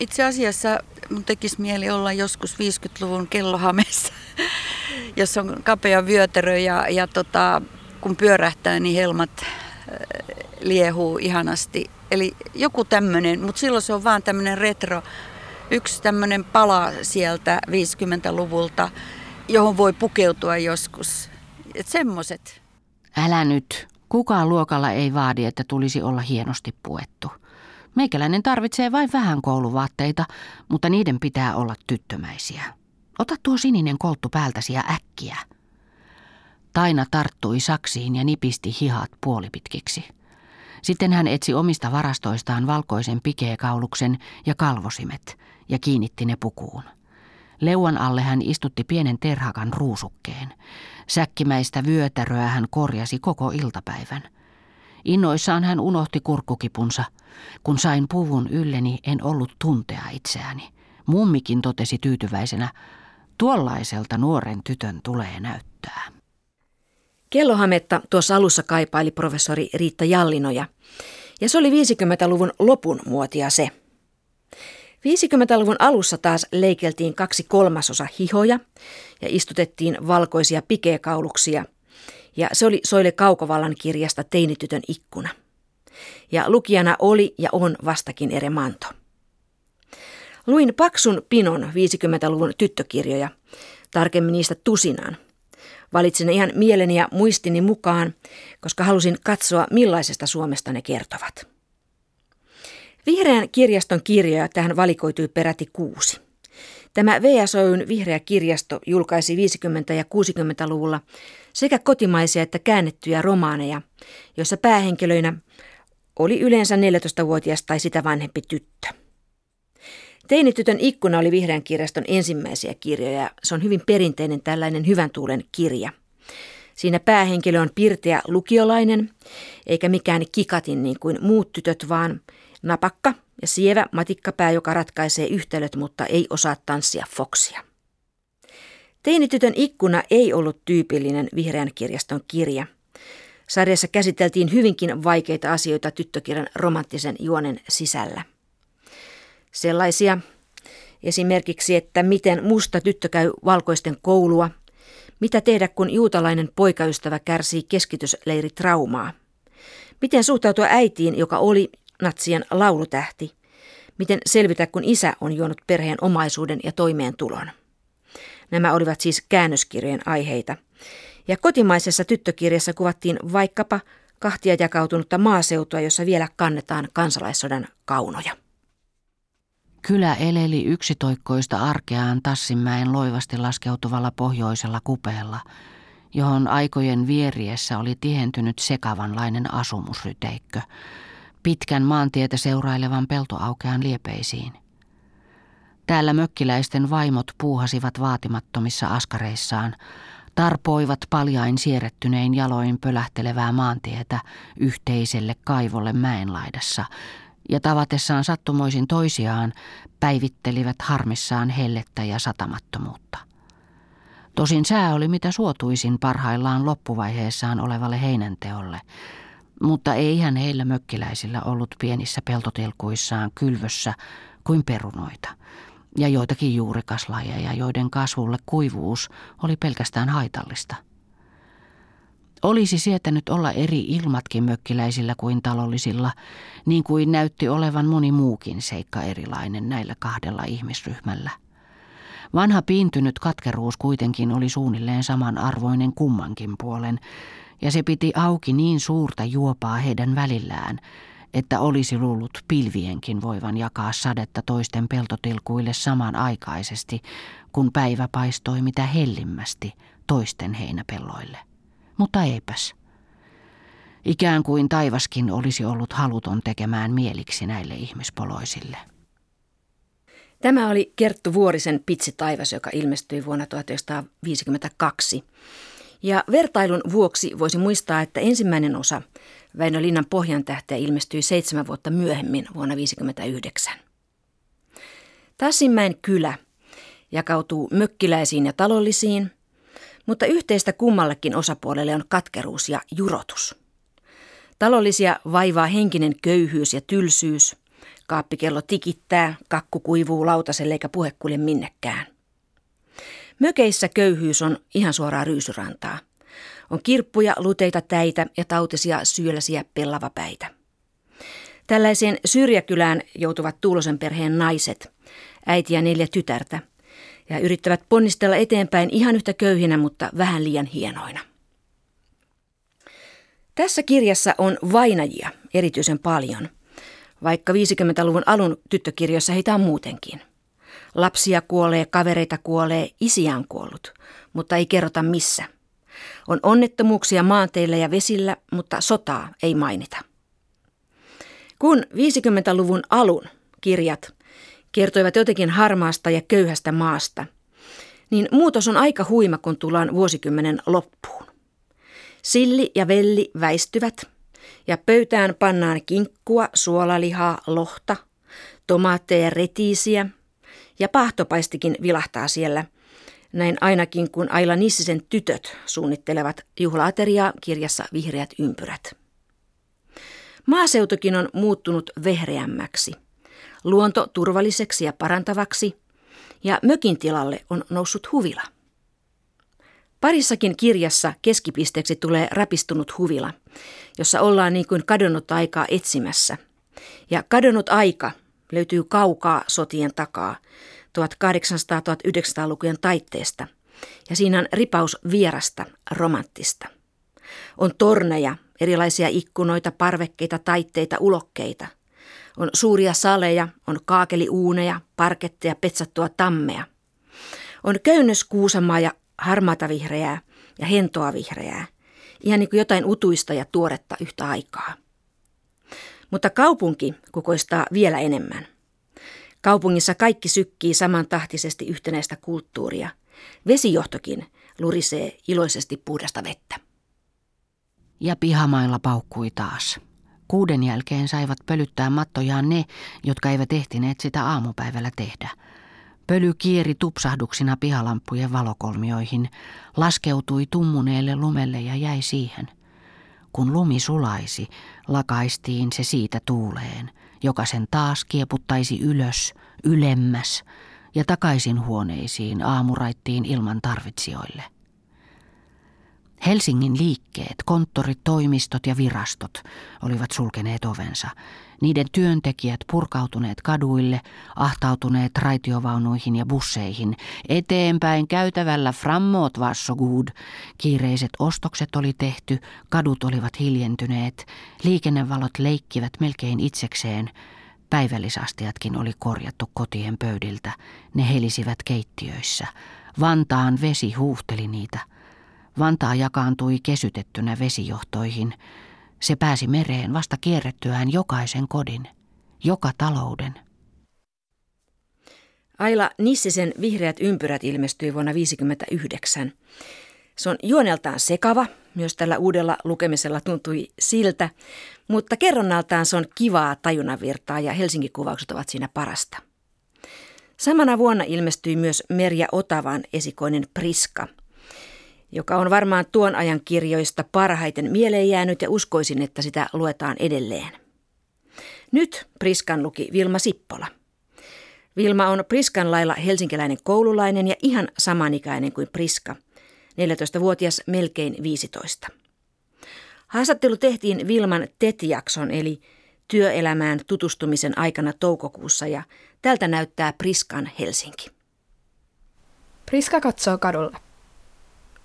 itse asiassa mun tekisi mieli olla joskus 50-luvun kellohamessa, jossa on kapea vyötärö ja, ja tota, kun pyörähtää, niin helmat liehuu ihanasti. Eli joku tämmöinen, mutta silloin se on vaan tämmöinen retro, yksi tämmöinen pala sieltä 50-luvulta, johon voi pukeutua joskus. Että semmoset. Älä nyt. Kukaan luokalla ei vaadi, että tulisi olla hienosti puettu. Meikäläinen tarvitsee vain vähän kouluvaatteita, mutta niiden pitää olla tyttömäisiä. Ota tuo sininen kolttu päältäsi ja äkkiä. Taina tarttui saksiin ja nipisti hihat puolipitkiksi. Sitten hän etsi omista varastoistaan valkoisen pikeekauluksen ja kalvosimet ja kiinnitti ne pukuun. Leuan alle hän istutti pienen terhakan ruusukkeen. Säkkimäistä vyötäröä hän korjasi koko iltapäivän. Innoissaan hän unohti kurkkukipunsa. Kun sain puvun ylleni, en ollut tuntea itseäni. Mummikin totesi tyytyväisenä, tuollaiselta nuoren tytön tulee näyttää. Kellohametta tuossa alussa kaipaili professori Riitta Jallinoja. Ja se oli 50-luvun lopun muotia se. 50-luvun alussa taas leikeltiin kaksi kolmasosa hihoja ja istutettiin valkoisia pikeekauluksia. Ja se oli Soile Kaukovallan kirjasta Teinitytön ikkuna. Ja lukijana oli ja on vastakin Ere Manto. Luin paksun pinon 50-luvun tyttökirjoja, tarkemmin niistä tusinaan. Valitsin ne ihan mieleni ja muistini mukaan, koska halusin katsoa millaisesta Suomesta ne kertovat. Vihreän kirjaston kirjoja tähän valikoitui peräti kuusi. Tämä VSOYn vihreä kirjasto julkaisi 50- ja 60-luvulla sekä kotimaisia että käännettyjä romaaneja, joissa päähenkilöinä oli yleensä 14-vuotias tai sitä vanhempi tyttö. Teinitytön ikkuna oli vihreän kirjaston ensimmäisiä kirjoja. Se on hyvin perinteinen tällainen hyvän tuulen kirja. Siinä päähenkilö on pirteä lukiolainen, eikä mikään kikatin niin kuin muut tytöt, vaan napakka ja sievä matikkapää, joka ratkaisee yhtälöt, mutta ei osaa tanssia foksia. Teinitytön ikkuna ei ollut tyypillinen vihreän kirjaston kirja. Sarjassa käsiteltiin hyvinkin vaikeita asioita tyttökirjan romanttisen juonen sisällä. Sellaisia esimerkiksi, että miten musta tyttö käy valkoisten koulua, mitä tehdä kun juutalainen poikaystävä kärsii keskitysleiritraumaa, miten suhtautua äitiin, joka oli natsien laulutähti, miten selvitä kun isä on juonut perheen omaisuuden ja toimeentulon. Nämä olivat siis käännöskirjojen aiheita. Ja kotimaisessa tyttökirjassa kuvattiin vaikkapa kahtia jakautunutta maaseutua, jossa vielä kannetaan kansalaissodan kaunoja. Kylä eleli yksitoikkoista arkeaan Tassinmäen loivasti laskeutuvalla pohjoisella kupeella, johon aikojen vieriessä oli tihentynyt sekavanlainen asumusryteikkö, pitkän maantietä seurailevan peltoaukean liepeisiin. Mökkiläisten vaimot puuhasivat vaatimattomissa askareissaan, tarpoivat paljain sierrettynein jaloin pölähtelevää maantietä yhteiselle kaivolle mäenlaidassa, ja tavatessaan sattumoisin toisiaan päivittelivät harmissaan hellettä ja satamattomuutta. Tosin sää oli mitä suotuisin parhaillaan loppuvaiheessaan olevalle heinänteolle, mutta eihän heillä mökkiläisillä ollut pienissä peltotilkuissaan kylvössä kuin perunoita ja joitakin juurikaslajeja, joiden kasvulle kuivuus oli pelkästään haitallista – olisi sietänyt olla eri ilmatkin mökkiläisillä kuin talollisilla, niin kuin näytti olevan moni muukin seikka erilainen näillä kahdella ihmisryhmällä. Vanha piintynyt katkeruus kuitenkin oli suunnilleen samanarvoinen kummankin puolen, ja se piti auki niin suurta juopaa heidän välillään, että olisi luullut pilvienkin voivan jakaa sadetta toisten peltotilkuille samanaikaisesti, kun päivä paistoi mitä hellimmästi toisten heinäpelloille mutta eipäs. Ikään kuin taivaskin olisi ollut haluton tekemään mieliksi näille ihmispoloisille. Tämä oli Kerttu Vuorisen Pitsi taivas, joka ilmestyi vuonna 1952. Ja vertailun vuoksi voisi muistaa, että ensimmäinen osa Väinö Linnan pohjan tähteä ilmestyi seitsemän vuotta myöhemmin vuonna 1959. Tassinmäen kylä jakautuu mökkiläisiin ja talollisiin – mutta yhteistä kummallekin osapuolelle on katkeruus ja jurotus. Talollisia vaivaa henkinen köyhyys ja tylsyys, Kaappikello tikittää, kakku kuivuu lautaselle eikä puhe kulje minnekään. Mökeissä köyhyys on ihan suoraa ryysyrantaa. On kirppuja, luteita täitä ja tautisia syöläsiä pellavapäitä. Tällaiseen syrjäkylään joutuvat Tuulosen perheen naiset, äiti ja neljä tytärtä, ja yrittävät ponnistella eteenpäin ihan yhtä köyhinä, mutta vähän liian hienoina. Tässä kirjassa on vainajia erityisen paljon, vaikka 50-luvun alun tyttökirjoissa heitä on muutenkin. Lapsia kuolee, kavereita kuolee, isiä on kuollut, mutta ei kerrota missä. On onnettomuuksia maanteilla ja vesillä, mutta sotaa ei mainita. Kun 50-luvun alun kirjat kertoivat jotenkin harmaasta ja köyhästä maasta, niin muutos on aika huima, kun tullaan vuosikymmenen loppuun. Silli ja velli väistyvät ja pöytään pannaan kinkkua, suolalihaa, lohta, tomaatteja, retiisiä ja pahtopaistikin vilahtaa siellä. Näin ainakin kun Aila Nissisen tytöt suunnittelevat juhlaateriaa kirjassa Vihreät ympyrät. Maaseutukin on muuttunut vehreämmäksi, luonto turvalliseksi ja parantavaksi, ja mökin tilalle on noussut huvila. Parissakin kirjassa keskipisteeksi tulee rapistunut huvila, jossa ollaan niin kuin kadonnut aikaa etsimässä. Ja kadonnut aika löytyy kaukaa sotien takaa 1800-1900-lukujen taitteesta, ja siinä on ripaus vierasta, romanttista. On torneja, erilaisia ikkunoita, parvekkeita, taitteita, ulokkeita. On suuria saleja, on kaakeliuuneja, parketteja, petsattua tammea. On köynnöskuusamaa ja harmaata vihreää ja hentoa vihreää, ihan niin kuin jotain utuista ja tuoretta yhtä aikaa. Mutta kaupunki kukoistaa vielä enemmän. Kaupungissa kaikki sykkii samantahtisesti yhtenäistä kulttuuria. Vesijohtokin lurisee iloisesti puhdasta vettä. Ja pihamailla paukkui taas. Kuuden jälkeen saivat pölyttää mattojaan ne, jotka eivät ehtineet sitä aamupäivällä tehdä – Pöly kieri tupsahduksina pihalampujen valokolmioihin, laskeutui tummuneelle lumelle ja jäi siihen. Kun lumi sulaisi, lakaistiin se siitä tuuleen, joka sen taas kieputtaisi ylös, ylemmäs ja takaisin huoneisiin aamuraittiin ilman tarvitsijoille. Helsingin liikkeet, konttorit, toimistot ja virastot olivat sulkeneet ovensa. Niiden työntekijät purkautuneet kaduille, ahtautuneet raitiovaunuihin ja busseihin. Eteenpäin käytävällä frammoot vassogud. Kiireiset ostokset oli tehty, kadut olivat hiljentyneet, liikennevalot leikkivät melkein itsekseen. Päivällisastiatkin oli korjattu kotien pöydiltä. Ne helisivät keittiöissä. Vantaan vesi huuhteli niitä – Vantaa jakaantui kesytettynä vesijohtoihin. Se pääsi mereen vasta kierrettyään jokaisen kodin, joka talouden. Aila Nissisen Vihreät ympyrät ilmestyi vuonna 1959. Se on juoneltaan sekava, myös tällä uudella lukemisella tuntui siltä, mutta kerronnaltaan se on kivaa tajunavirtaa ja Helsingin kuvaukset ovat siinä parasta. Samana vuonna ilmestyi myös Merja Otavan esikoinen Priska – joka on varmaan tuon ajan kirjoista parhaiten mieleen jäänyt ja uskoisin, että sitä luetaan edelleen. Nyt Priskan luki Vilma Sippola. Vilma on Priskan lailla helsinkiläinen koululainen ja ihan samanikäinen kuin Priska, 14-vuotias melkein 15. Haastattelu tehtiin Vilman TET-jakson eli työelämään tutustumisen aikana toukokuussa ja tältä näyttää Priskan Helsinki. Priska katsoo kadulle.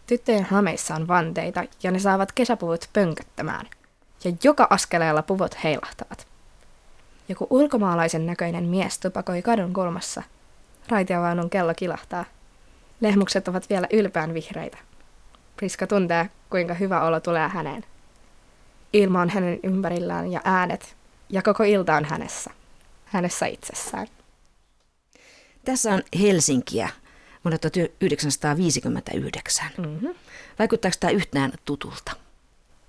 Tyttöjen hameissa on vanteita ja ne saavat kesäpuvut pönköttämään. Ja joka askeleella puvut heilahtavat. Joku ulkomaalaisen näköinen mies tupakoi kadun kulmassa. Raitiavaunun kello kilahtaa. Lehmukset ovat vielä ylpeän vihreitä. Priska tuntee, kuinka hyvä olo tulee häneen. Ilma on hänen ympärillään ja äänet, ja koko ilta on hänessä. Hänessä itsessään. Tässä on Helsinkiä vuonna 1959. Mm-hmm. Vaikuttaako tämä yhtään tutulta?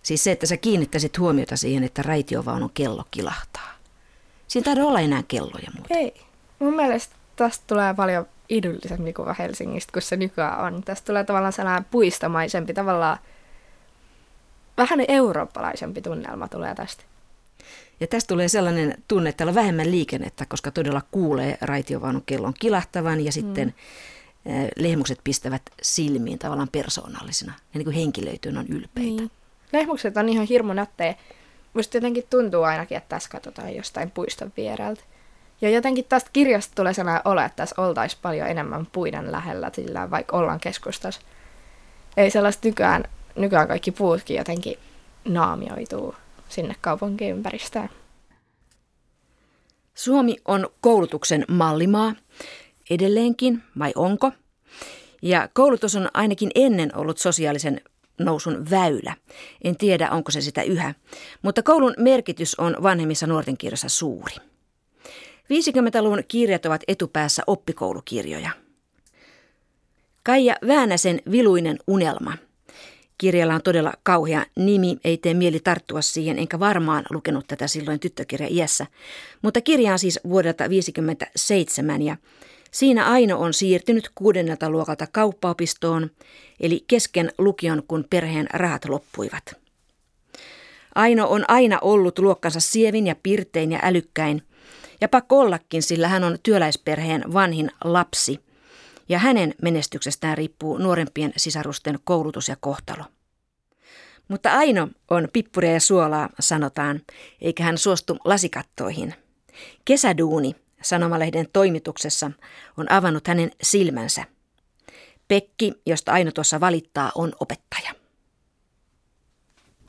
Siis se, että sä kiinnittäisit huomiota siihen, että raitiovaunun kello kilahtaa. Siinä ei olla enää kelloja muuten. Ei. Mun mielestä tästä tulee paljon idyllisempi kuva Helsingistä kuin se nykyään on. Tästä tulee tavallaan sellainen puistomaisempi, tavallaan vähän eurooppalaisempi tunnelma tulee tästä. Ja tästä tulee sellainen tunne, että täällä on vähemmän liikennettä, koska todella kuulee raitiovaunun kellon kilahtavan ja sitten mm. Lehmukset pistävät silmiin tavallaan persoonallisena. Ja niin kuin henkilöityön on ylpeitä. Niin. Lehmukset on ihan hirmu nättejä. Musta jotenkin tuntuu ainakin, että tässä katsotaan jostain puiston viereltä. Ja jotenkin tästä kirjasta tulee sellainen olo, että tässä oltaisiin paljon enemmän puiden lähellä, sillä vaikka ollaan keskustassa. Ei sellaista nykyään, nykyään kaikki puutkin jotenkin naamioituu sinne kaupunkiympäristöön. Suomi on koulutuksen mallimaa. Edelleenkin, vai onko? Ja koulutus on ainakin ennen ollut sosiaalisen nousun väylä. En tiedä, onko se sitä yhä, mutta koulun merkitys on vanhemmissa nuorten kirjoissa suuri. 50-luvun kirjat ovat etupäässä oppikoulukirjoja. Kaija Väänäsen Viluinen unelma. Kirjalla on todella kauhea nimi, ei tee mieli tarttua siihen, enkä varmaan lukenut tätä silloin tyttökirja iässä. Mutta kirja on siis vuodelta 1957 ja siinä Aino on siirtynyt kuudennelta luokalta kauppaopistoon, eli kesken lukion, kun perheen rahat loppuivat. Aino on aina ollut luokkansa sievin ja pirtein ja älykkäin – ja pakko ollakin, sillä hän on työläisperheen vanhin lapsi. Ja hänen menestyksestään riippuu nuorempien sisarusten koulutus ja kohtalo. Mutta Aino on pippuria ja suolaa, sanotaan, eikä hän suostu lasikattoihin. Kesäduuni, sanomalehden toimituksessa, on avannut hänen silmänsä. Pekki, josta Aino tuossa valittaa, on opettaja.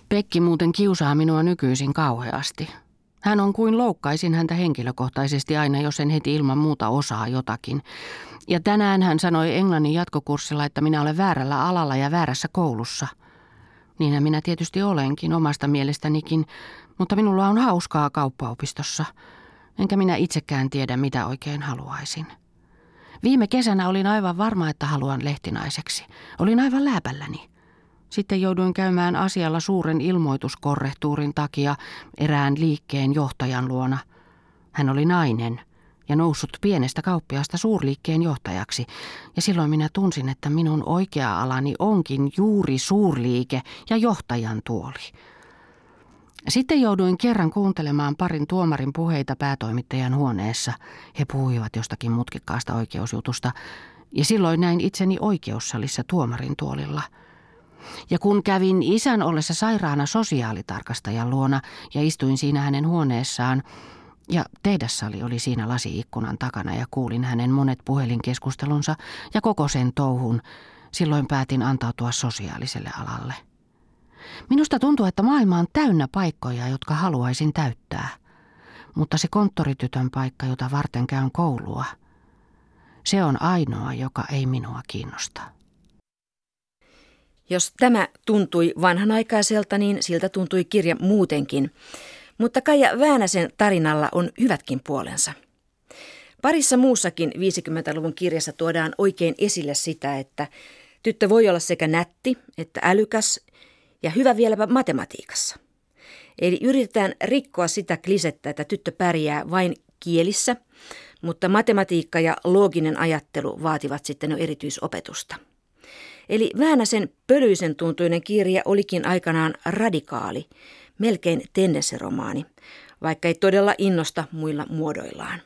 Pekki muuten kiusaa minua nykyisin kauheasti. Hän on kuin loukkaisin häntä henkilökohtaisesti aina, jos en heti ilman muuta osaa jotakin. Ja tänään hän sanoi englannin jatkokurssilla, että minä olen väärällä alalla ja väärässä koulussa. Niinhän minä tietysti olenkin omasta mielestänikin, mutta minulla on hauskaa kauppaopistossa. Enkä minä itsekään tiedä, mitä oikein haluaisin. Viime kesänä olin aivan varma, että haluan lehtinaiseksi. Olin aivan lääpälläni. Sitten jouduin käymään asialla suuren ilmoituskorrehtuurin takia erään liikkeen johtajan luona. Hän oli nainen ja noussut pienestä kauppiasta suurliikkeen johtajaksi, ja silloin minä tunsin, että minun oikea alani onkin juuri suurliike ja johtajan tuoli. Sitten jouduin kerran kuuntelemaan parin tuomarin puheita päätoimittajan huoneessa. He puhuivat jostakin mutkikkaasta oikeusjutusta, ja silloin näin itseni oikeussalissa tuomarin tuolilla – ja kun kävin isän ollessa sairaana sosiaalitarkastajan luona ja istuin siinä hänen huoneessaan, ja tehdassali oli siinä lasiikkunan takana ja kuulin hänen monet puhelinkeskustelunsa ja koko sen touhun, silloin päätin antautua sosiaaliselle alalle. Minusta tuntuu, että maailma on täynnä paikkoja, jotka haluaisin täyttää. Mutta se konttoritytön paikka, jota varten käyn koulua, se on ainoa, joka ei minua kiinnosta. Jos tämä tuntui vanhanaikaiselta, niin siltä tuntui kirja muutenkin. Mutta Kaija Väänäsen tarinalla on hyvätkin puolensa. Parissa muussakin 50-luvun kirjassa tuodaan oikein esille sitä, että tyttö voi olla sekä nätti että älykäs ja hyvä vieläpä matematiikassa. Eli yritetään rikkoa sitä klisettä, että tyttö pärjää vain kielissä, mutta matematiikka ja looginen ajattelu vaativat sitten jo erityisopetusta. Eli Väänäsen pölyisen tuntuinen kirja olikin aikanaan radikaali, melkein tendenssiromaani, vaikka ei todella innosta muilla muodoillaan.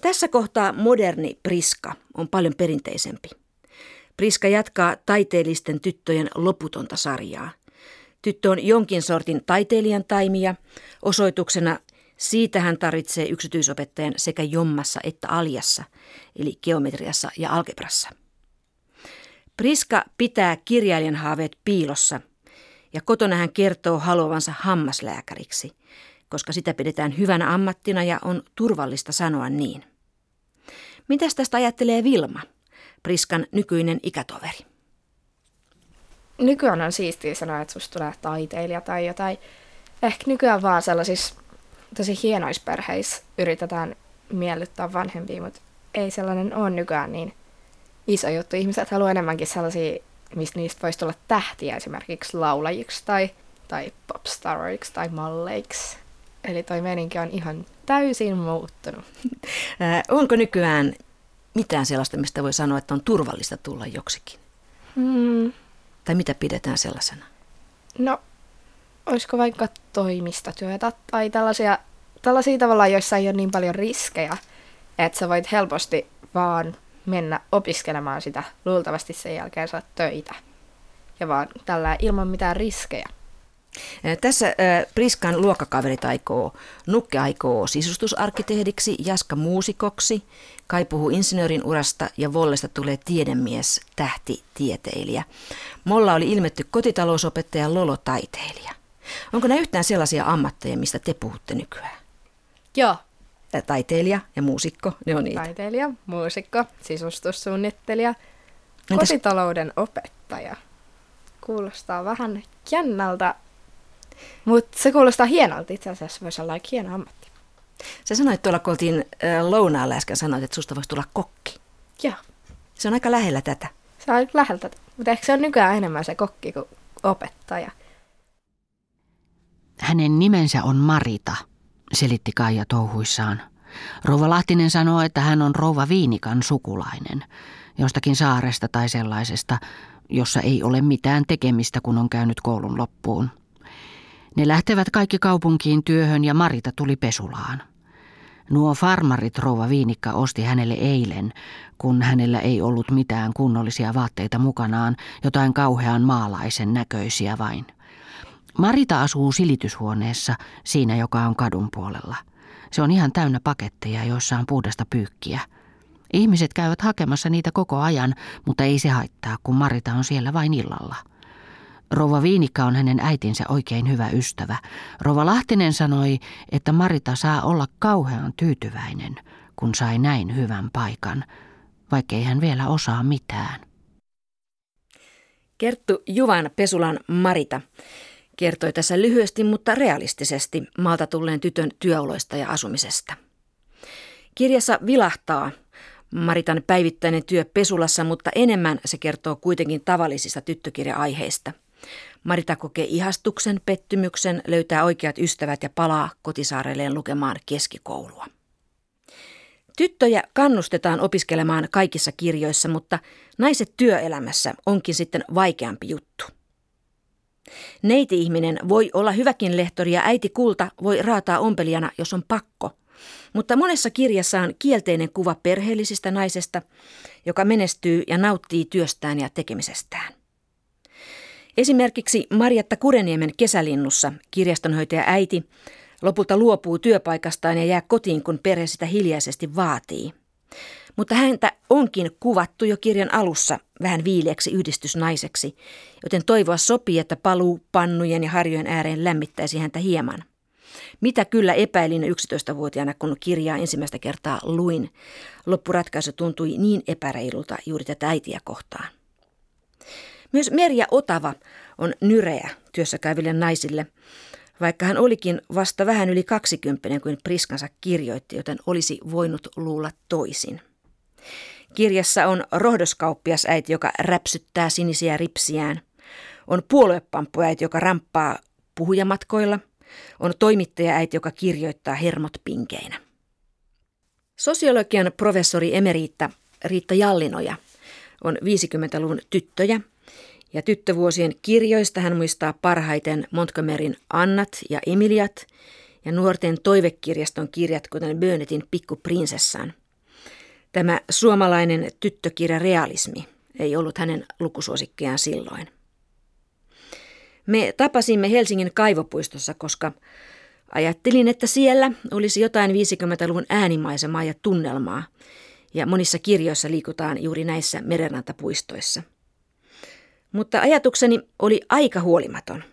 Tässä kohtaa moderni Priska on paljon perinteisempi. Priska jatkaa taiteellisten tyttöjen loputonta sarjaa. Tyttö on jonkin sortin taiteilijan taimia, osoituksena siitä hän tarvitsee yksityisopettajan sekä jommassa että aljassa, eli geometriassa ja algebrassa. Priska pitää kirjailijan haaveet piilossa ja kotona hän kertoo haluavansa hammaslääkäriksi, koska sitä pidetään hyvänä ammattina ja on turvallista sanoa niin. Mitäs tästä ajattelee Vilma, Priskan nykyinen ikätoveri? Nykyään on siistiä sanoa, että susta tulee taiteilija tai jotain. Ehkä nykyään vaan sellaisissa tosi hienoissa perheissä yritetään miellyttää vanhempia, mutta ei sellainen ole nykyään niin – iso juttu. Ihmiset haluaa enemmänkin sellaisia, mistä niistä voisi tulla tähtiä esimerkiksi laulajiksi tai, tai popstariksi tai malleiksi. Eli toi meininki on ihan täysin muuttunut. Onko nykyään mitään sellaista, mistä voi sanoa, että on turvallista tulla joksikin? Mm. Tai mitä pidetään sellaisena? No, olisiko vaikka toimistotyötä tai tällaisia, tällaisia tavalla, joissa ei ole niin paljon riskejä, että sä voit helposti vaan mennä opiskelemaan sitä, luultavasti sen jälkeen saat töitä. Ja vaan tällä ilman mitään riskejä. Tässä Priskan luokkakaverit aikoo, Nukke aikoo sisustusarkkitehdiksi, Jaska muusikoksi, Kai puhuu insinöörin urasta ja Vollesta tulee tiedemies, tähti, tieteilijä. Molla oli ilmetty kotitalousopettaja, Lolo taiteilija. Onko nämä yhtään sellaisia ammatteja, mistä te puhutte nykyään? Joo. Taiteilija ja muusikko, ne on niitä. Taiteilija, muusikko, sisustussuunnittelija, Entäs... kotitalouden opettaja. Kuulostaa vähän jännältä, mutta se kuulostaa hienolta itse asiassa, voisi olla aika hieno ammatti. Sä sanoit tuolla, kun oltiin lounaalla äsken, sanoit, että susta voisi tulla kokki. Joo. Se on aika lähellä tätä. Se on aika lähellä tätä, mutta ehkä se on nykyään enemmän se kokki kuin opettaja. Hänen nimensä on Marita, selitti Kaija touhuissaan. Rouva Lahtinen sanoo, että hän on rouva Viinikan sukulainen, jostakin saaresta tai sellaisesta, jossa ei ole mitään tekemistä, kun on käynyt koulun loppuun. Ne lähtevät kaikki kaupunkiin työhön ja Marita tuli pesulaan. Nuo farmarit rouva Viinikka osti hänelle eilen, kun hänellä ei ollut mitään kunnollisia vaatteita mukanaan, jotain kauhean maalaisen näköisiä vain. Marita asuu silityshuoneessa, siinä joka on kadun puolella. Se on ihan täynnä paketteja, joissa on puhdasta pyykkiä. Ihmiset käyvät hakemassa niitä koko ajan, mutta ei se haittaa, kun Marita on siellä vain illalla. Rova Viinikka on hänen äitinsä oikein hyvä ystävä. Rova Lahtinen sanoi, että Marita saa olla kauhean tyytyväinen, kun sai näin hyvän paikan, vaikkei hän vielä osaa mitään. Kerttu Juvan Pesulan Marita kertoi tässä lyhyesti, mutta realistisesti maalta tulleen tytön työoloista ja asumisesta. Kirjassa vilahtaa Maritan päivittäinen työ Pesulassa, mutta enemmän se kertoo kuitenkin tavallisista tyttökirja-aiheista – Marita kokee ihastuksen, pettymyksen, löytää oikeat ystävät ja palaa kotisaarelleen lukemaan keskikoulua. Tyttöjä kannustetaan opiskelemaan kaikissa kirjoissa, mutta naiset työelämässä onkin sitten vaikeampi juttu. Neiti-ihminen voi olla hyväkin lehtori ja äiti kulta voi raataa ompelijana, jos on pakko. Mutta monessa kirjassa on kielteinen kuva perheellisistä naisesta, joka menestyy ja nauttii työstään ja tekemisestään. Esimerkiksi Marjatta Kureniemen kesälinnussa kirjastonhoitaja äiti lopulta luopuu työpaikastaan ja jää kotiin, kun perhe sitä hiljaisesti vaatii. Mutta häntä onkin kuvattu jo kirjan alussa vähän viileäksi yhdistysnaiseksi, joten toivoa sopii, että paluu pannujen ja harjojen ääreen lämmittäisi häntä hieman. Mitä kyllä epäilin 11-vuotiaana, kun kirjaa ensimmäistä kertaa luin. Loppuratkaisu tuntui niin epäreilulta juuri tätä äitiä kohtaan. Myös Merja Otava on nyreä työssä käyville naisille, vaikka hän olikin vasta vähän yli 20 kuin Priskansa kirjoitti, joten olisi voinut luulla toisin. Kirjassa on rohdoskauppias äiti, joka räpsyttää sinisiä ripsiään. On puoluepamppuäiti, joka ramppaa puhujamatkoilla. On toimittaja-äiti, joka kirjoittaa hermot pinkeinä. Sosiologian professori emeriitta Riitta Jallinoja on 50-luvun tyttöjä – ja tyttövuosien kirjoista hän muistaa parhaiten Montgomeryn Annat ja Emiliat ja nuorten toivekirjaston kirjat, kuten Burnettin Pikkuprinsessaan. Tämä suomalainen tyttökirja realismi ei ollut hänen lukusuosikkiaan silloin. Me tapasimme Helsingin kaivopuistossa, koska ajattelin, että siellä olisi jotain 50-luvun äänimaisemaa ja tunnelmaa, ja monissa kirjoissa liikutaan juuri näissä merenrantapuistoissa – mutta ajatukseni oli aika huolimaton.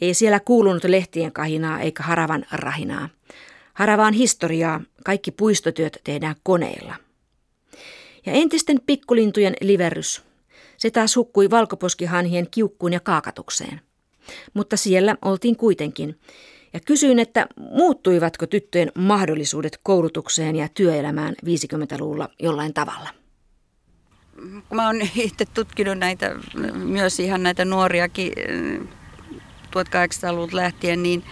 Ei siellä kuulunut lehtien kahinaa eikä haravan rahinaa. Haravaan historiaa, kaikki puistotyöt tehdään koneilla. Ja entisten pikkulintujen liverrys. Se taas hukkui valkoposkihanhien kiukkuun ja kaakatukseen. Mutta siellä oltiin kuitenkin. Ja kysyin, että muuttuivatko tyttöjen mahdollisuudet koulutukseen ja työelämään 50-luvulla jollain tavalla kun mä oon itse tutkinut näitä, myös ihan näitä nuoriakin 1800-luvulta lähtien, niin,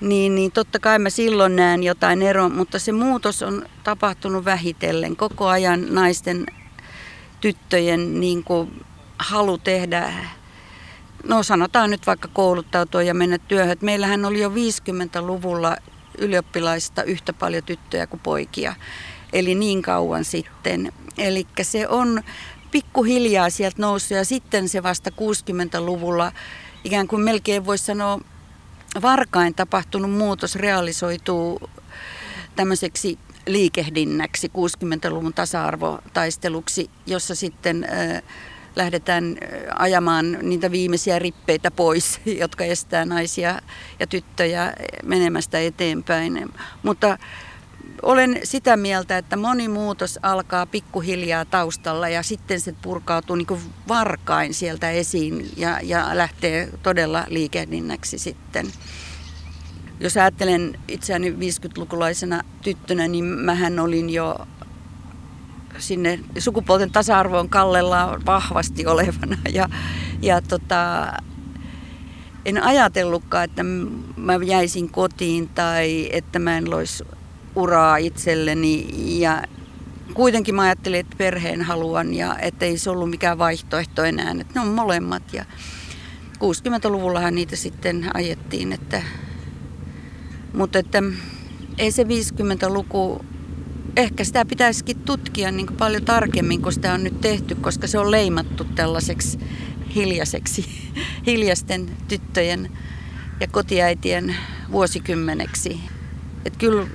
niin, niin totta kai mä silloin näen jotain eroa, mutta se muutos on tapahtunut vähitellen. Koko ajan naisten, tyttöjen niin kuin, halu tehdä no sanotaan nyt vaikka kouluttautua ja mennä työhön. Meillähän oli jo 50-luvulla ylioppilaista yhtä paljon tyttöjä kuin poikia. Eli niin kauan sitten. Eli se on pikkuhiljaa sieltä noussut ja sitten se vasta 60-luvulla ikään kuin melkein voisi sanoa varkain tapahtunut muutos realisoituu tämmöiseksi liikehdinnäksi 60-luvun tasa-arvotaisteluksi, jossa sitten äh, lähdetään ajamaan niitä viimeisiä rippeitä pois, jotka estää naisia ja tyttöjä menemästä eteenpäin. Mutta olen sitä mieltä, että moni muutos alkaa pikkuhiljaa taustalla ja sitten se purkautuu niin varkain sieltä esiin ja, ja lähtee todella liikehdinnäksi sitten. Jos ajattelen itseäni 50-lukulaisena tyttönä, niin mähän olin jo sinne sukupuolten tasa-arvoon kallella vahvasti olevana. Ja, ja tota, en ajatellutkaan, että mä jäisin kotiin tai että mä en loisi uraa itselleni. Ja kuitenkin mä ajattelin, että perheen haluan ja että ei se ollut mikään vaihtoehto enää. Että ne on molemmat ja 60-luvullahan niitä sitten ajettiin. Että, mutta että ei se 50-luku ehkä sitä pitäisikin tutkia niin paljon tarkemmin, kun sitä on nyt tehty, koska se on leimattu tällaiseksi hiljaiseksi, hiljaisten tyttöjen ja kotiäitien vuosikymmeneksi. Et kyllä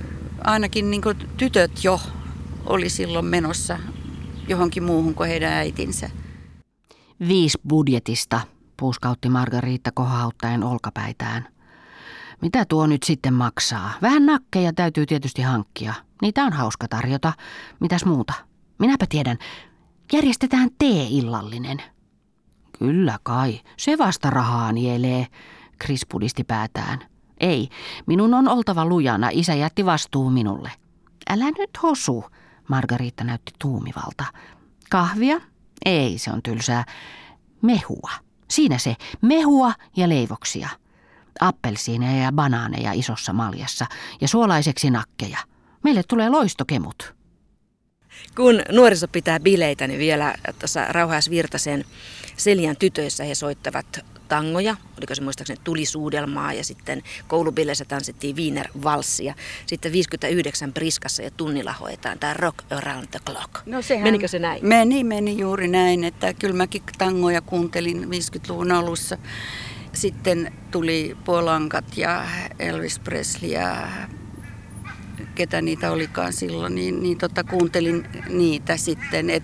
ainakin niin tytöt jo oli silloin menossa johonkin muuhun kuin heidän äitinsä. Viisi budjetista, puuskautti Margariitta kohauttaen olkapäitään. Mitä tuo nyt sitten maksaa? Vähän nakkeja täytyy tietysti hankkia. Niitä on hauska tarjota. Mitäs muuta? Minäpä tiedän. Järjestetään tee-illallinen. Kyllä kai. Se vasta rahaa nielee. Chris pudisti päätään. Ei, minun on oltava lujana. Isä jätti vastuu minulle. Älä nyt hosu, Margarita näytti tuumivalta. Kahvia? Ei, se on tylsää. Mehua. Siinä se. Mehua ja leivoksia appelsiineja ja banaaneja isossa maljassa ja suolaiseksi nakkeja. Meille tulee loistokemut. Kun nuoriso pitää bileitä, niin vielä tuossa Rauhas Virtasen Seljan tytöissä he soittavat tangoja, oliko se muistaakseni tulisuudelmaa ja sitten koulubileissä tanssittiin Wiener valssia. Sitten 59 Priskassa ja tunnilla hoetaan tämä Rock Around the Clock. No sehän Menikö se näin? Meni, meni juuri näin, että kyllä mäkin tangoja kuuntelin 50-luvun alussa sitten tuli Polankat ja Elvis Presley ja ketä niitä olikaan silloin, niin, niin tota, kuuntelin niitä sitten. Et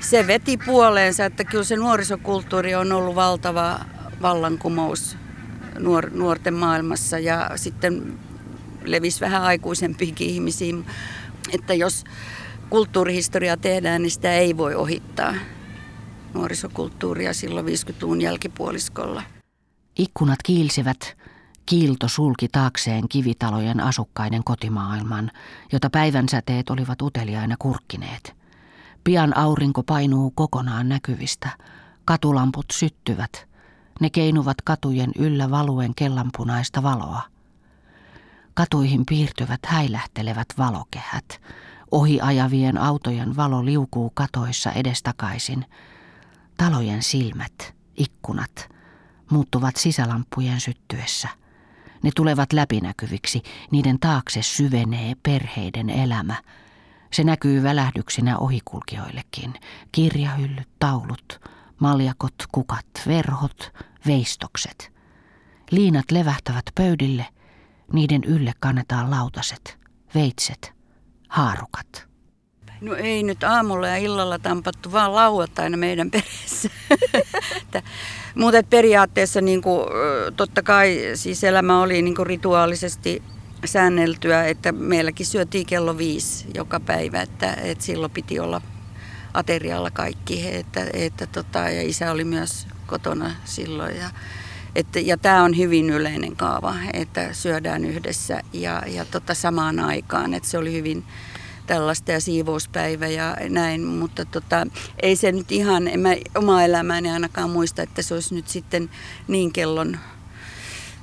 se veti puoleensa, että kyllä se nuorisokulttuuri on ollut valtava vallankumous nuor, nuorten maailmassa ja sitten levisi vähän aikuisempiinkin ihmisiin. Että jos kulttuurihistoriaa tehdään, niin sitä ei voi ohittaa nuorisokulttuuria silloin 50-luvun jälkipuoliskolla. Ikkunat kiilsivät, kiilto sulki taakseen kivitalojen asukkaiden kotimaailman, jota päivänsäteet olivat uteliaina kurkkineet. Pian aurinko painuu kokonaan näkyvistä. Katulamput syttyvät. Ne keinuvat katujen yllä valuen kellanpunaista valoa. Katuihin piirtyvät häilähtelevät valokehät. Ohi ajavien autojen valo liukuu katoissa edestakaisin. Talojen silmät, ikkunat – muuttuvat sisälampujen syttyessä. Ne tulevat läpinäkyviksi, niiden taakse syvenee perheiden elämä. Se näkyy välähdyksinä ohikulkijoillekin. Kirjahyllyt, taulut, maljakot, kukat, verhot, veistokset. Liinat levähtävät pöydille, niiden ylle kannetaan lautaset, veitset, haarukat. No ei nyt aamulla ja illalla tampattu, vaan lauantaina meidän perheessä. Mutta periaatteessa niin kuin, totta kai siis elämä oli niin kuin rituaalisesti säänneltyä, että meilläkin syötiin kello viisi joka päivä, että, että silloin piti olla aterialla kaikki. Että, että tota, ja isä oli myös kotona silloin. Ja, että, ja tämä on hyvin yleinen kaava, että syödään yhdessä ja, ja tota samaan aikaan. Että se oli hyvin tällaista ja siivouspäivä ja näin, mutta tota, ei se nyt ihan, en mä oma elämääni ainakaan muista, että se olisi nyt sitten niin kellon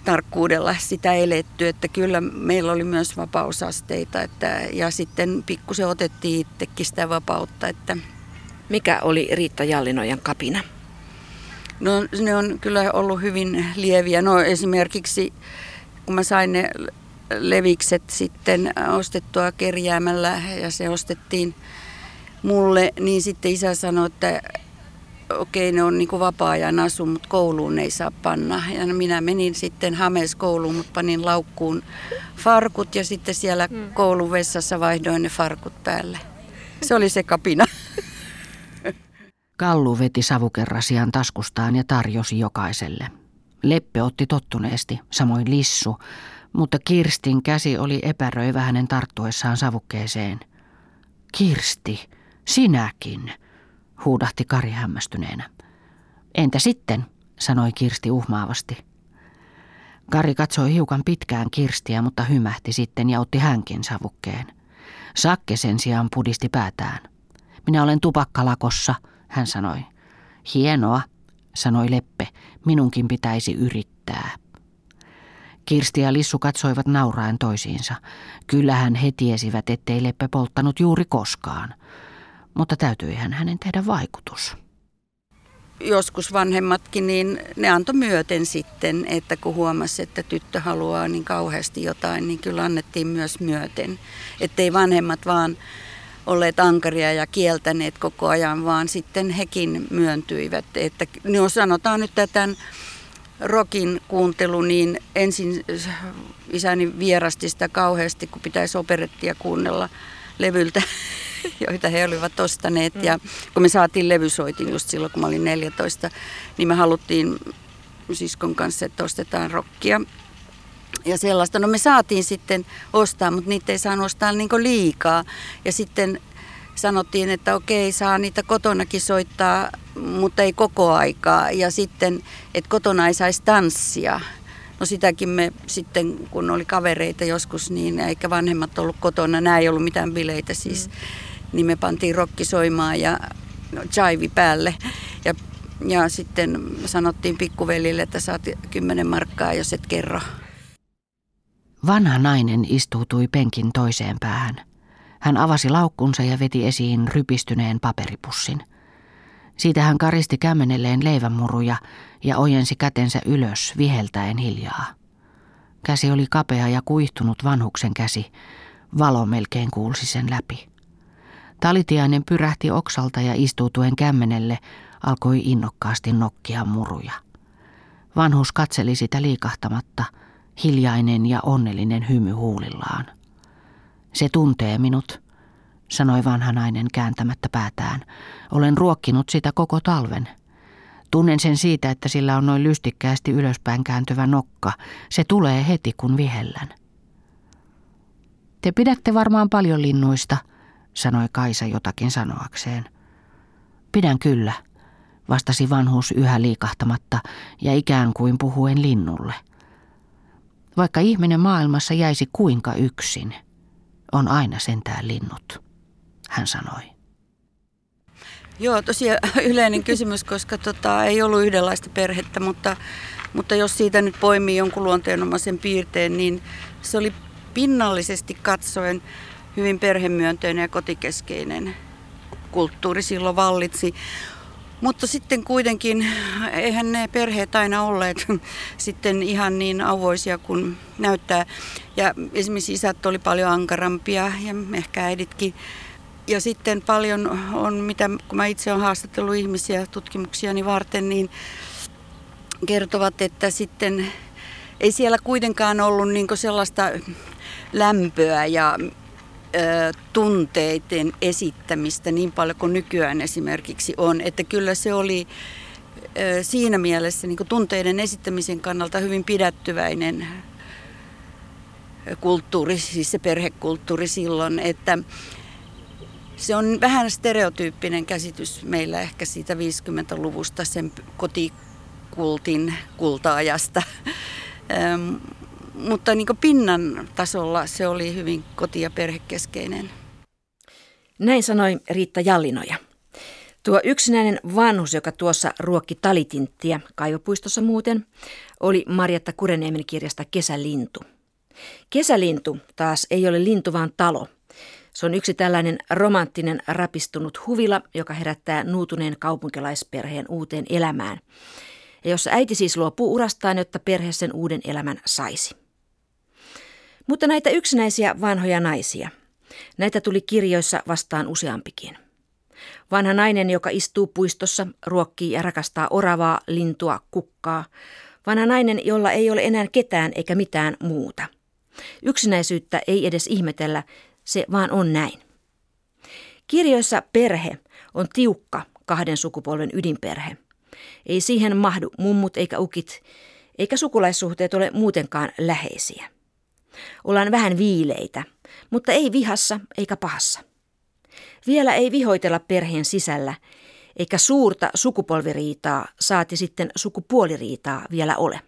tarkkuudella sitä eletty, että kyllä meillä oli myös vapausasteita että, ja sitten pikkusen otettiin itsekin sitä vapautta. Että. Mikä oli Riitta Jallinojan kapina? No ne on kyllä ollut hyvin lieviä. No esimerkiksi kun mä sain ne levikset sitten ostettua kerjäämällä ja se ostettiin mulle, niin sitten isä sanoi, että okei, ne on niin vapaa-ajan asu, mutta kouluun ei saa panna. Ja minä menin sitten Hames kouluun, mutta panin laukkuun farkut ja sitten siellä mm. koulun vessassa vaihdoin ne farkut päälle. Se oli se kapina. Kallu veti savukerrasian taskustaan ja tarjosi jokaiselle. Leppe otti tottuneesti, samoin Lissu, mutta Kirstin käsi oli epäröivä hänen tarttuessaan savukkeeseen. Kirsti, sinäkin, huudahti Kari hämmästyneenä. Entä sitten, sanoi Kirsti uhmaavasti. Kari katsoi hiukan pitkään Kirstiä, mutta hymähti sitten ja otti hänkin savukkeen. Sakke sen sijaan pudisti päätään. Minä olen tupakkalakossa, hän sanoi. Hienoa, sanoi Leppe, minunkin pitäisi yrittää. Kirsti ja Lissu katsoivat nauraen toisiinsa. Kyllähän he tiesivät, ettei Leppe polttanut juuri koskaan. Mutta täytyihän hänen tehdä vaikutus. Joskus vanhemmatkin, niin ne antoi myöten sitten, että kun huomasi, että tyttö haluaa niin kauheasti jotain, niin kyllä annettiin myös myöten. Ettei vanhemmat vaan olleet ankaria ja kieltäneet koko ajan, vaan sitten hekin myöntyivät. Että, no sanotaan nyt tämän rokin kuuntelu, niin ensin isäni vierasti sitä kauheasti, kun pitäisi operettia kuunnella levyltä, joita he olivat ostaneet. Ja kun me saatiin levysoitin just silloin, kun mä olin 14, niin me haluttiin siskon kanssa, että ostetaan rokkia ja sellaista. No me saatiin sitten ostaa, mutta niitä ei saanut ostaa niin liikaa. Ja sitten sanottiin, että okei, saa niitä kotonakin soittaa, mutta ei koko aikaa. Ja sitten, että kotona ei saisi tanssia. No sitäkin me sitten, kun oli kavereita joskus, niin eikä vanhemmat ollut kotona, nämä ei ollut mitään bileitä siis, mm. niin me pantiin rokki soimaan ja no, chaivi päälle. Ja, ja sitten sanottiin pikkuvelille, että saat kymmenen markkaa, jos et kerro. Vanha nainen istuutui penkin toiseen päähän. Hän avasi laukkunsa ja veti esiin rypistyneen paperipussin. Siitä hän karisti kämmenelleen leivänmuruja ja ojensi kätensä ylös viheltäen hiljaa. Käsi oli kapea ja kuihtunut vanhuksen käsi. Valo melkein kuulsi sen läpi. Talitiainen pyrähti oksalta ja istuutuen kämmenelle alkoi innokkaasti nokkia muruja. Vanhus katseli sitä liikahtamatta – hiljainen ja onnellinen hymy huulillaan. Se tuntee minut, sanoi vanha nainen kääntämättä päätään. Olen ruokkinut sitä koko talven. Tunnen sen siitä, että sillä on noin lystikkäästi ylöspäin kääntyvä nokka. Se tulee heti, kun vihellän. Te pidätte varmaan paljon linnuista, sanoi Kaisa jotakin sanoakseen. Pidän kyllä, vastasi vanhus yhä liikahtamatta ja ikään kuin puhuen linnulle – vaikka ihminen maailmassa jäisi kuinka yksin, on aina sentään linnut, hän sanoi. Joo, tosiaan yleinen kysymys, koska tota, ei ollut yhdenlaista perhettä, mutta, mutta jos siitä nyt poimii jonkun luonteenomaisen piirteen, niin se oli pinnallisesti katsoen hyvin perhemyönteinen ja kotikeskeinen kulttuuri silloin vallitsi. Mutta sitten kuitenkin, eihän ne perheet aina olleet sitten ihan niin avoisia kuin näyttää. Ja esimerkiksi isät oli paljon ankarampia ja ehkä äiditkin. Ja sitten paljon on, mitä kun mä itse olen haastatellut ihmisiä tutkimuksiani varten, niin kertovat, että sitten ei siellä kuitenkaan ollut niin sellaista lämpöä ja tunteiden esittämistä niin paljon kuin nykyään esimerkiksi on. Että kyllä se oli siinä mielessä niin tunteiden esittämisen kannalta hyvin pidättyväinen kulttuuri, siis se perhekulttuuri silloin, että se on vähän stereotyyppinen käsitys meillä ehkä siitä 50-luvusta, sen kotikultin kultaajasta mutta niin pinnan tasolla se oli hyvin koti- ja perhekeskeinen. Näin sanoi Riitta Jallinoja. Tuo yksinäinen vanhus, joka tuossa ruokki talitinttiä, kaivopuistossa muuten, oli Marjatta Kureniemen kirjasta Kesälintu. Kesälintu taas ei ole lintu, vaan talo. Se on yksi tällainen romanttinen rapistunut huvila, joka herättää nuutuneen kaupunkilaisperheen uuteen elämään. Ja jossa äiti siis luopuu urastaan, jotta perhe sen uuden elämän saisi. Mutta näitä yksinäisiä vanhoja naisia, näitä tuli kirjoissa vastaan useampikin. Vanha nainen, joka istuu puistossa, ruokkii ja rakastaa oravaa, lintua, kukkaa. Vanha nainen, jolla ei ole enää ketään eikä mitään muuta. Yksinäisyyttä ei edes ihmetellä, se vaan on näin. Kirjoissa perhe on tiukka kahden sukupolven ydinperhe. Ei siihen mahdu mummut eikä ukit, eikä sukulaissuhteet ole muutenkaan läheisiä. Ollaan vähän viileitä, mutta ei vihassa eikä pahassa. Vielä ei vihoitella perheen sisällä, eikä suurta sukupolviriitaa, saati sitten sukupuoliriitaa vielä ole.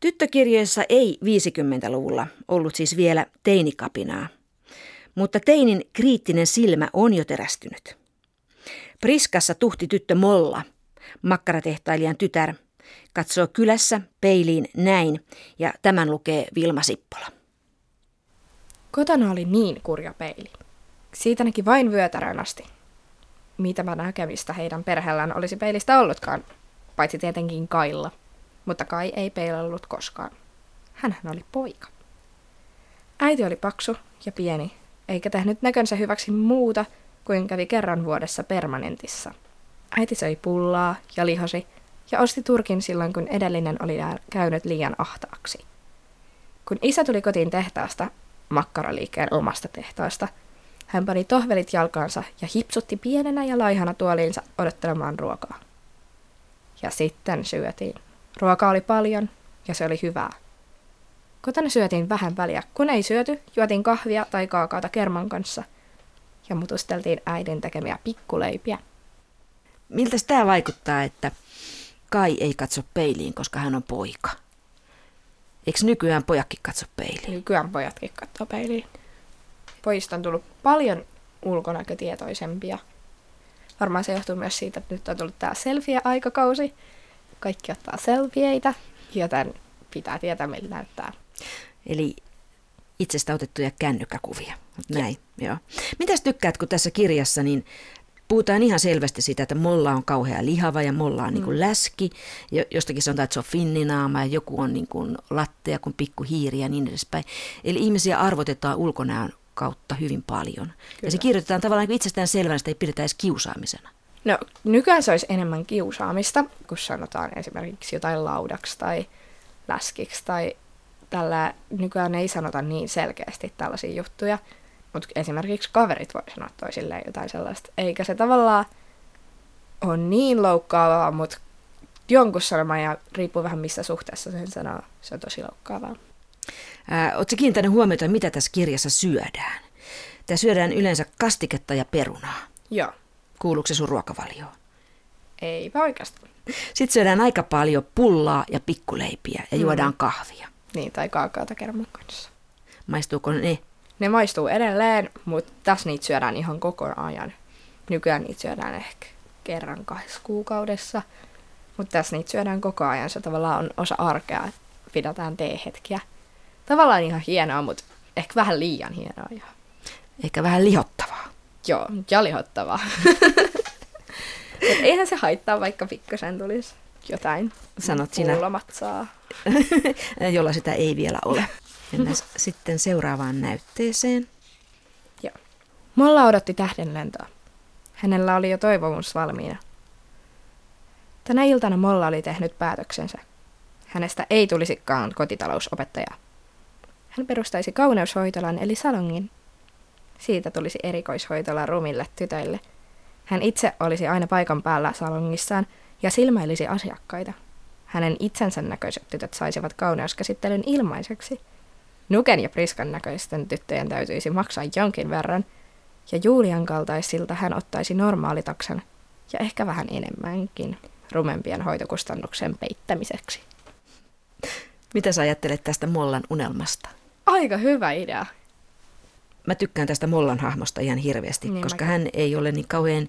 Tyttökirjoissa ei 50-luvulla ollut siis vielä teinikapinaa, mutta teinin kriittinen silmä on jo terästynyt. Priskassa tuhti tyttö Molla, makkaratehtailijan tytär, katsoo kylässä peiliin näin ja tämän lukee Vilma Sippola. Kotona oli niin kurja peili. Siitä näki vain vyötärön asti. Mitä mä näkemistä heidän perheellään olisi peilistä ollutkaan, paitsi tietenkin Kailla. Mutta Kai ei peilannut koskaan. Hänhän oli poika. Äiti oli paksu ja pieni, eikä tehnyt näkönsä hyväksi muuta kuin kävi kerran vuodessa permanentissa. Äiti söi pullaa ja lihosi ja osti turkin silloin, kun edellinen oli käynyt liian ahtaaksi. Kun isä tuli kotiin tehtaasta, makkaraliikkeen omasta tehtaasta, hän pani tohvelit jalkaansa ja hipsutti pienenä ja laihana tuoliinsa odottelemaan ruokaa. Ja sitten syötiin. Ruokaa oli paljon ja se oli hyvää. Kotona syötiin vähän väliä. Kun ei syöty, juotiin kahvia tai kaakaota kerman kanssa ja mutusteltiin äidin tekemiä pikkuleipiä. Miltä tämä vaikuttaa, että Kai ei katso peiliin, koska hän on poika? Eikö nykyään pojakki katso peiliin? Nykyään pojatkin katsoo peiliin. Pojista on tullut paljon ulkonäkötietoisempia. Varmaan se johtuu myös siitä, että nyt on tullut tämä selfie-aikakausi. Kaikki ottaa selfieitä, joten pitää tietää, miltä näyttää. Eli itsestä otettuja kännykkäkuvia. Näin, joo. Mitäs tykkäät, kun tässä kirjassa niin puhutaan ihan selvästi siitä, että molla on kauhea lihava ja molla on niin kuin mm. läski. Jostakin sanotaan, että se on finninaama ja joku on niin kuin lattea kuin pikkuhiiri ja niin edespäin. Eli ihmisiä arvotetaan ulkonäön kautta hyvin paljon. Kyllä. Ja se kirjoitetaan tavallaan niin itsestään selvänä, että ei pidetä edes kiusaamisena. No nykyään se olisi enemmän kiusaamista, kun sanotaan esimerkiksi jotain laudaksi tai läskiksi tai tällä nykyään ei sanota niin selkeästi tällaisia juttuja. Mutta esimerkiksi kaverit voi sanoa toisilleen jotain sellaista. Eikä se tavallaan ole niin loukkaavaa, mutta jonkun sanoma ja riippuu vähän missä suhteessa sen sanoo, se on tosi loukkaavaa. Oletko kiinnittänyt huomiota, mitä tässä kirjassa syödään? Tämä syödään yleensä kastiketta ja perunaa. Joo. Kuuluuko se sun ruokavalioon? Eipä oikeastaan. Sitten syödään aika paljon pullaa ja pikkuleipiä ja mm. juodaan kahvia. Niin, tai kaakaota kerman kanssa. Maistuuko ne? Ne maistuu edelleen, mutta tässä niitä syödään ihan koko ajan. Nykyään niitä syödään ehkä kerran kahdessa kuukaudessa, mutta tässä niitä syödään koko ajan. Se tavallaan on osa arkea, että pidetään teehetkiä. Tavallaan ihan hienoa, mutta ehkä vähän liian hienoa. Jo. Ehkä vähän lihottavaa. Joo, ja lihottavaa. Eihän se haittaa, vaikka pikkasen tulisi jotain Sanot sinä. saa. jolla sitä ei vielä ole. Mennään sitten seuraavaan näytteeseen. Joo. Molla odotti tähdenlentoa. Hänellä oli jo toivomus valmiina. Tänä iltana Molla oli tehnyt päätöksensä. Hänestä ei tulisikaan kotitalousopettajaa. Hän perustaisi kauneushoitolan eli salongin. Siitä tulisi erikoishoitola rumille tytöille. Hän itse olisi aina paikan päällä salongissaan ja silmäilisi asiakkaita. Hänen itsensä näköiset tytöt saisivat kauneuskäsittelyn ilmaiseksi – Nuken ja Priskan näköisten tyttöjen täytyisi maksaa jonkin verran, ja Julian kaltaisilta hän ottaisi normaalitaksan ja ehkä vähän enemmänkin rumempien hoitokustannuksen peittämiseksi. Mitä sä ajattelet tästä Mollan unelmasta? Aika hyvä idea. Mä tykkään tästä Mollan hahmosta ihan hirveästi, niin koska mäkin. hän ei ole niin kauhean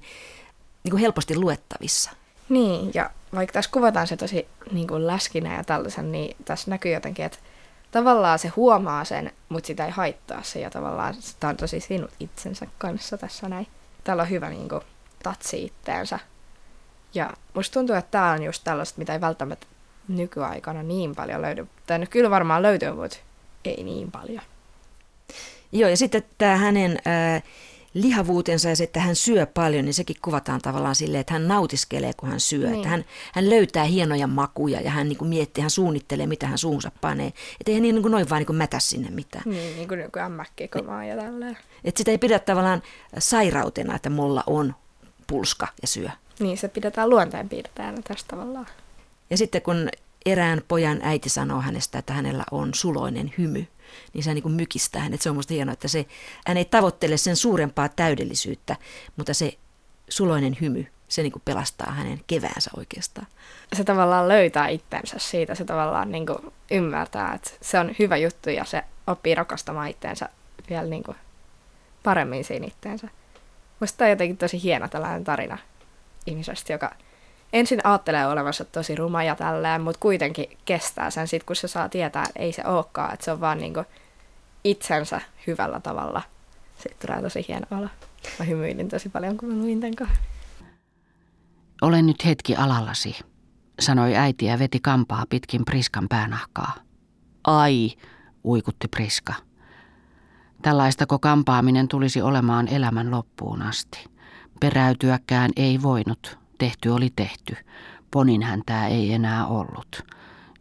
niin kuin helposti luettavissa. Niin, ja vaikka tässä kuvataan se tosi niin kuin läskinä ja tällaisen, niin tässä näkyy jotenkin, että tavallaan se huomaa sen, mutta sitä ei haittaa se ja tavallaan sitä on tosi sinut itsensä kanssa tässä näin. Täällä on hyvä niin kuin, tatsi itteensä. Ja musta tuntuu, että tämä on just tällaista, mitä ei välttämättä nykyaikana niin paljon löydy. Tai no, kyllä varmaan löytyy, mutta ei niin paljon. Joo, ja sitten tämä hänen äh, lihavuutensa ja se, että hän syö paljon, niin sekin kuvataan tavallaan silleen, että hän nautiskelee, kun hän syö. Niin. Että hän, hän löytää hienoja makuja ja hän niin kuin miettii, hän suunnittelee, mitä hän suunsa panee. Että ei hän niin kuin noin vaan niin kuin mätä sinne mitään. Niin, niin kuin joku ämmäkkikomaa ja tälleen. Että sitä ei pidä tavallaan sairautena, että mulla on pulska ja syö. Niin, se pidetään luonteenpiirtäjänä tästä tavallaan. Ja sitten kun erään pojan äiti sanoo hänestä, että hänellä on suloinen hymy, niin se niin kuin mykistää hänet. Se on musta hienoa, että se, hän ei tavoittele sen suurempaa täydellisyyttä, mutta se suloinen hymy, se niin kuin pelastaa hänen keväänsä oikeastaan. Se tavallaan löytää itsensä siitä, se tavallaan niin kuin ymmärtää, että se on hyvä juttu ja se oppii rakastamaan itteensä vielä niin kuin paremmin siinä itteensä. Musta on jotenkin tosi hieno tällainen tarina ihmisestä, joka ensin ajattelee olevansa tosi ruma ja tälleen, mutta kuitenkin kestää sen sit, kun se saa tietää, että ei se olekaan, että se on vaan niinku itsensä hyvällä tavalla. Sitten tulee tosi hieno olo. Mä hymyilin tosi paljon, kun mä luin Olen nyt hetki alallasi, sanoi äiti ja veti kampaa pitkin Priskan päänahkaa. Ai, uikutti Priska. Tällaistako kampaaminen tulisi olemaan elämän loppuun asti. Peräytyäkään ei voinut, tehty oli tehty. Ponin häntää ei enää ollut.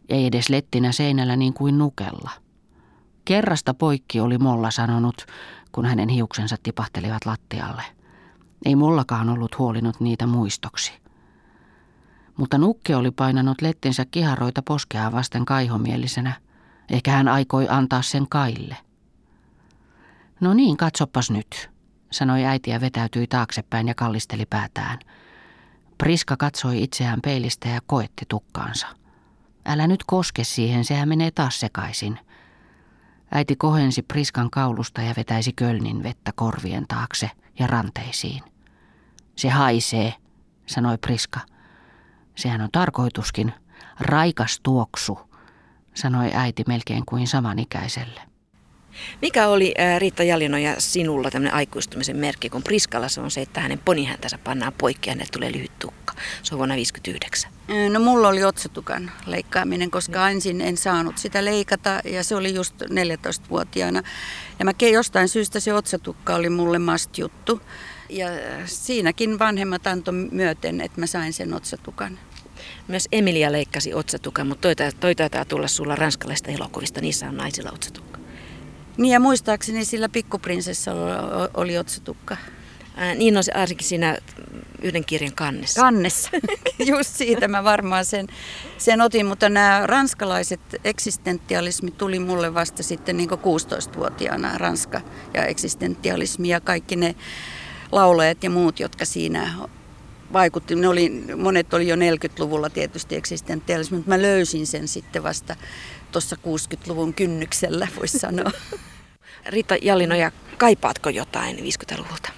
Ei edes lettinä seinällä niin kuin nukella. Kerrasta poikki oli Molla sanonut, kun hänen hiuksensa tipahtelivat lattialle. Ei Mollakaan ollut huolinut niitä muistoksi. Mutta Nukke oli painanut lettinsä kiharoita poskeaan vasten kaihomielisenä. Ehkä hän aikoi antaa sen Kaille. No niin, katsopas nyt, sanoi äiti ja vetäytyi taaksepäin ja kallisteli päätään – Priska katsoi itseään peilistä ja koetti tukkaansa. Älä nyt koske siihen, sehän menee taas sekaisin. Äiti kohensi Priskan kaulusta ja vetäisi kölnin vettä korvien taakse ja ranteisiin. Se haisee, sanoi Priska. Sehän on tarkoituskin. Raikas tuoksu, sanoi äiti melkein kuin samanikäiselle. Mikä oli Riitta Jalinoja sinulla tämmöinen aikuistumisen merkki, kun Priskalla se on se, että hänen ponihäntänsä pannaan poikki ja hänelle tulee lyhyt tukka. Se on vuonna 1959. No mulla oli otsatukan leikkaaminen, koska ensin en saanut sitä leikata ja se oli just 14-vuotiaana. Ja mä jostain syystä se otsatukka oli mulle must juttu. Ja siinäkin vanhemmat antoi myöten, että mä sain sen otsatukan. Myös Emilia leikkasi otsatukan, mutta toi, toi taitaa tulla sulla ranskalaisista elokuvista, niissä on naisilla otsatukka. Niin ja muistaakseni sillä pikkuprinsessalla oli otsatukka. Ää, niin on se ainakin siinä yhden kirjan kannessa. Kannessa. Just siitä mä varmaan sen, sen otin, mutta nämä ranskalaiset eksistentialismi tuli mulle vasta sitten niin 16-vuotiaana, Ranska ja eksistentialismi ja kaikki ne laulajat ja muut, jotka siinä vaikutti. Ne oli, monet oli jo 40-luvulla tietysti eksistentialismi, mutta mä löysin sen sitten vasta tuossa 60-luvun kynnyksellä, voisi sanoa. Rita Jallinoja, kaipaatko jotain 50-luvulta?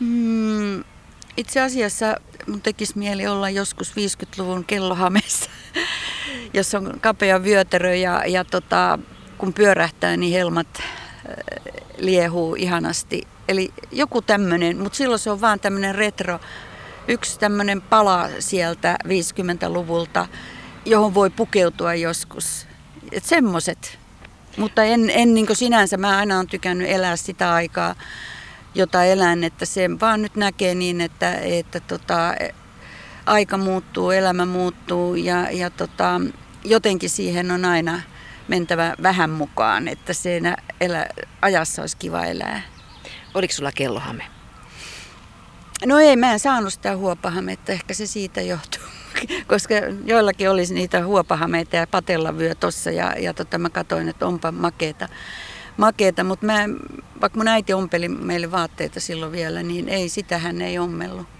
Mm, itse asiassa mun tekisi mieli olla joskus 50-luvun kellohamessa, jossa on kapea vyötärö ja, ja tota, kun pyörähtää, niin helmat äh, liehuu ihanasti. Eli joku tämmöinen, mutta silloin se on vaan tämmöinen retro, yksi tämmöinen pala sieltä 50-luvulta, johon voi pukeutua joskus. Että semmoiset. Mutta en, en niin sinänsä, mä aina olen tykännyt elää sitä aikaa, jota elän, että se vaan nyt näkee niin, että, että tota, aika muuttuu, elämä muuttuu ja, ja tota, jotenkin siihen on aina mentävä vähän mukaan, että siinä elä, ajassa olisi kiva elää. Oliko sulla kellohame? No ei, mä en saanut sitä huopahametta, ehkä se siitä johtuu. koska joillakin olisi niitä huopahameita ja patellavyö tuossa ja, ja tota, mä katsoin, että onpa makeeta. makeeta mutta mä, vaikka mun äiti ompeli meille vaatteita silloin vielä, niin ei, sitä hän ei ommellut.